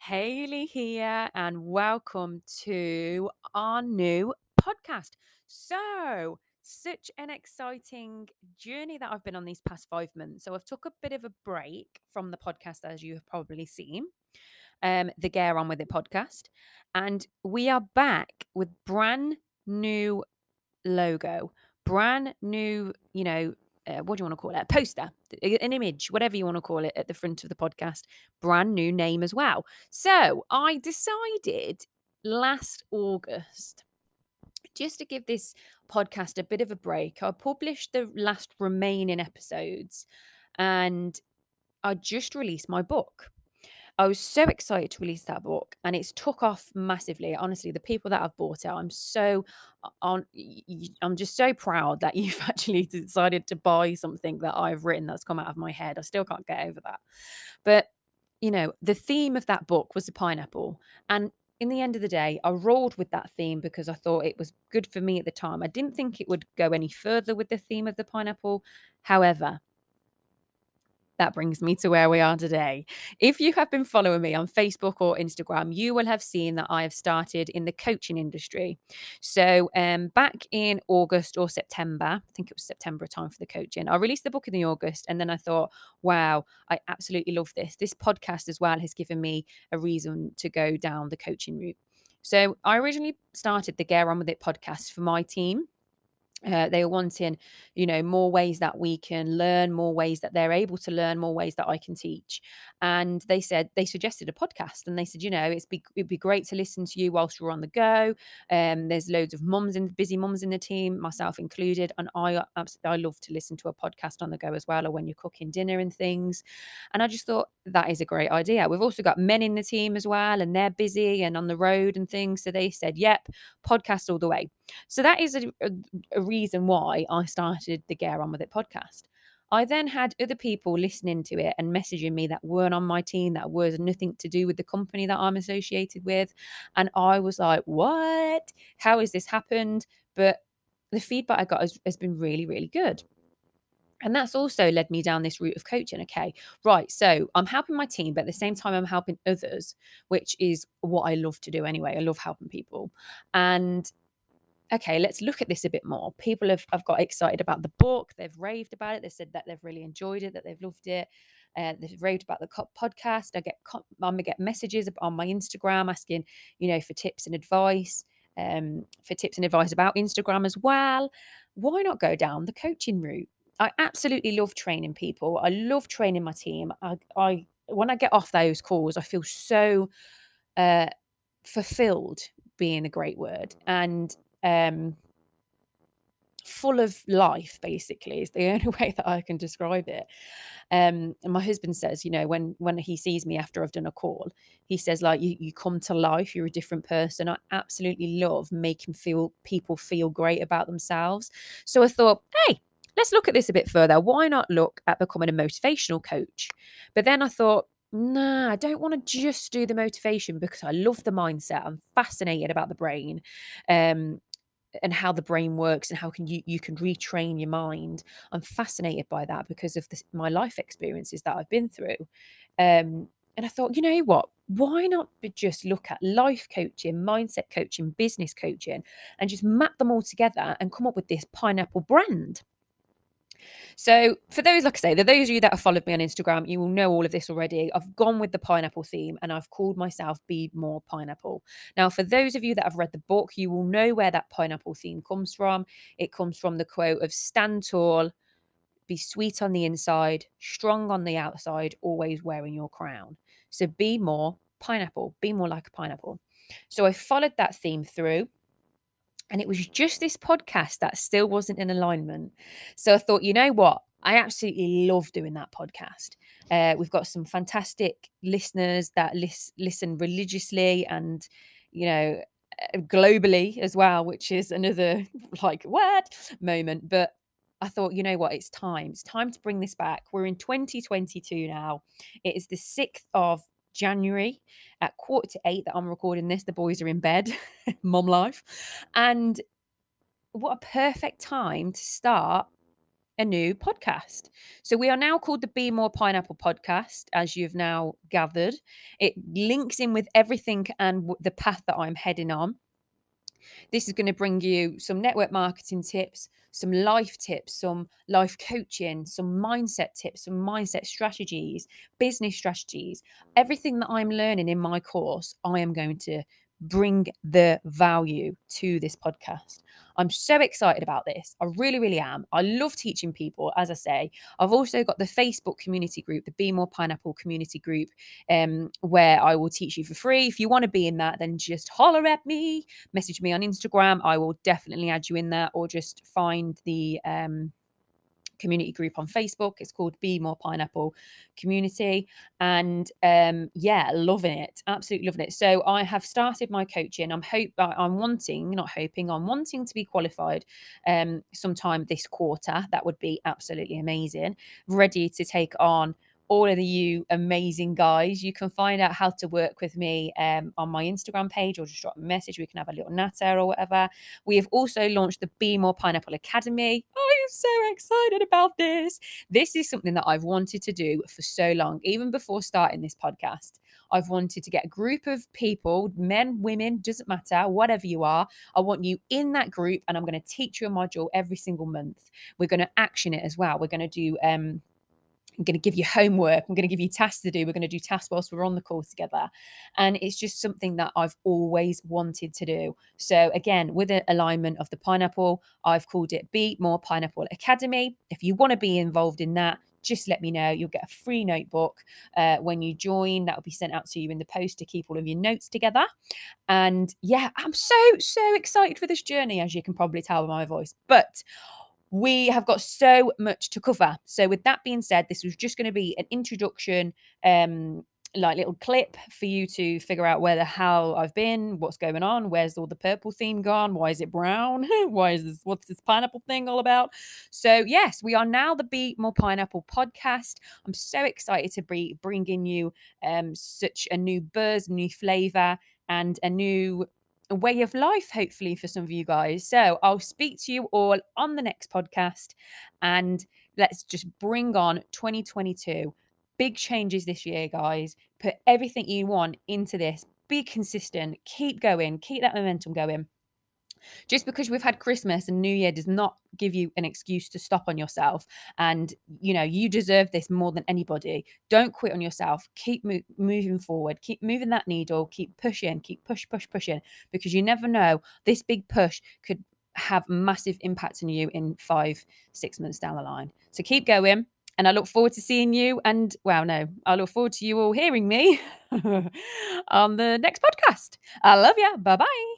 Hayley here, and welcome to our new podcast. So, such an exciting journey that I've been on these past five months. So, I've took a bit of a break from the podcast, as you have probably seen, um, the Get On With It podcast, and we are back with brand new logo, brand new, you know, uh, what do you want to call it? A poster, an image, whatever you want to call it, at the front of the podcast. Brand new name as well. So I decided last August just to give this podcast a bit of a break. I published the last remaining episodes and I just released my book. I was so excited to release that book and it's took off massively. Honestly, the people that have bought it, I'm so uh, on I'm just so proud that you've actually decided to buy something that I've written that's come out of my head. I still can't get over that. But you know, the theme of that book was the pineapple. And in the end of the day, I rolled with that theme because I thought it was good for me at the time. I didn't think it would go any further with the theme of the pineapple. However, that brings me to where we are today. If you have been following me on Facebook or Instagram, you will have seen that I have started in the coaching industry. So, um, back in August or September, I think it was September time for the coaching, I released the book in the August, and then I thought, wow, I absolutely love this. This podcast as well has given me a reason to go down the coaching route. So, I originally started the Get On With It podcast for my team. Uh, they are wanting, you know, more ways that we can learn, more ways that they're able to learn, more ways that I can teach. And they said they suggested a podcast, and they said, you know, it's be it'd be great to listen to you whilst you're on the go. Um, there's loads of mums and busy mums in the team, myself included, and I absolutely I love to listen to a podcast on the go as well, or when you're cooking dinner and things. And I just thought that is a great idea. We've also got men in the team as well, and they're busy and on the road and things. So they said, yep, podcast all the way. So that is a, a, a reason why I started the Get On With It podcast. I then had other people listening to it and messaging me that weren't on my team, that was nothing to do with the company that I'm associated with. And I was like, what? How has this happened? But the feedback I got has, has been really, really good. And that's also led me down this route of coaching. Okay, right. So I'm helping my team, but at the same time, I'm helping others, which is what I love to do anyway. I love helping people. And okay, let's look at this a bit more. People have, have got excited about the book. They've raved about it. They said that they've really enjoyed it, that they've loved it. Uh, they've raved about the podcast. I get I'm get messages on my Instagram asking, you know, for tips and advice, um, for tips and advice about Instagram as well. Why not go down the coaching route? I absolutely love training people. I love training my team. I, I when I get off those calls, I feel so uh, fulfilled being a great word and um, full of life basically is the only way that i can describe it. Um and my husband says you know when when he sees me after i've done a call he says like you, you come to life you're a different person. I absolutely love making feel people feel great about themselves. So i thought hey let's look at this a bit further. Why not look at becoming a motivational coach? But then i thought nah, I don't want to just do the motivation because I love the mindset. I'm fascinated about the brain. Um, and how the brain works and how can you you can retrain your mind. I'm fascinated by that because of this, my life experiences that i've been through um, and i thought you know what? Why not just look at life coaching mindset coaching business coaching and just map them all together and come up with this pineapple brand so, for those, like I say, those of you that have followed me on Instagram, you will know all of this already. I've gone with the pineapple theme and I've called myself Be More Pineapple. Now, for those of you that have read the book, you will know where that pineapple theme comes from. It comes from the quote of stand tall, be sweet on the inside, strong on the outside, always wearing your crown. So, be more pineapple, be more like a pineapple. So, I followed that theme through. And it was just this podcast that still wasn't in alignment. So I thought, you know what? I absolutely love doing that podcast. Uh, we've got some fantastic listeners that lis- listen religiously and, you know, uh, globally as well, which is another like what moment. But I thought, you know what? It's time. It's time to bring this back. We're in 2022 now. It is the 6th of January at quarter to eight that I'm recording this. The boys are in bed, mom life. And what a perfect time to start a new podcast. So we are now called the Be More Pineapple podcast, as you've now gathered. It links in with everything and the path that I'm heading on. This is going to bring you some network marketing tips, some life tips, some life coaching, some mindset tips, some mindset strategies, business strategies. Everything that I'm learning in my course, I am going to bring the value to this podcast. I'm so excited about this. I really, really am. I love teaching people, as I say. I've also got the Facebook community group, the Be More Pineapple community group, um, where I will teach you for free. If you want to be in that, then just holler at me, message me on Instagram. I will definitely add you in there, or just find the um, community group on Facebook. It's called Be More Pineapple Community. And um, yeah, loving it. Absolutely loving it. So I have started my coaching. I'm hope I'm wanting, not hoping, I'm wanting to be qualified um sometime this quarter. That would be absolutely amazing. Ready to take on all of you amazing guys. You can find out how to work with me um, on my Instagram page or just drop a message. We can have a little natter or whatever. We have also launched the Be More Pineapple Academy. Oh, I'm so excited about this. This is something that I've wanted to do for so long, even before starting this podcast. I've wanted to get a group of people, men, women, doesn't matter, whatever you are. I want you in that group and I'm going to teach you a module every single month. We're going to action it as well. We're going to do um I'm going to give you homework. I'm going to give you tasks to do. We're going to do tasks whilst we're on the call together. And it's just something that I've always wanted to do. So, again, with an alignment of the pineapple, I've called it Be More Pineapple Academy. If you want to be involved in that, just let me know. You'll get a free notebook uh, when you join. That will be sent out to you in the post to keep all of your notes together. And yeah, I'm so, so excited for this journey, as you can probably tell by my voice. But we have got so much to cover. So, with that being said, this was just going to be an introduction, um, like little clip for you to figure out where the hell I've been, what's going on, where's all the purple theme gone, why is it brown, why is this, what's this pineapple thing all about? So, yes, we are now the Be More Pineapple podcast. I'm so excited to be bringing you um, such a new buzz, new flavor, and a new a way of life, hopefully, for some of you guys. So I'll speak to you all on the next podcast and let's just bring on 2022. Big changes this year, guys. Put everything you want into this. Be consistent. Keep going. Keep that momentum going. Just because we've had Christmas and New Year does not give you an excuse to stop on yourself. And, you know, you deserve this more than anybody. Don't quit on yourself. Keep mo- moving forward. Keep moving that needle. Keep pushing. Keep push, push, pushing because you never know. This big push could have massive impact on you in five, six months down the line. So keep going. And I look forward to seeing you. And well, no, I look forward to you all hearing me on the next podcast. I love you. Bye bye.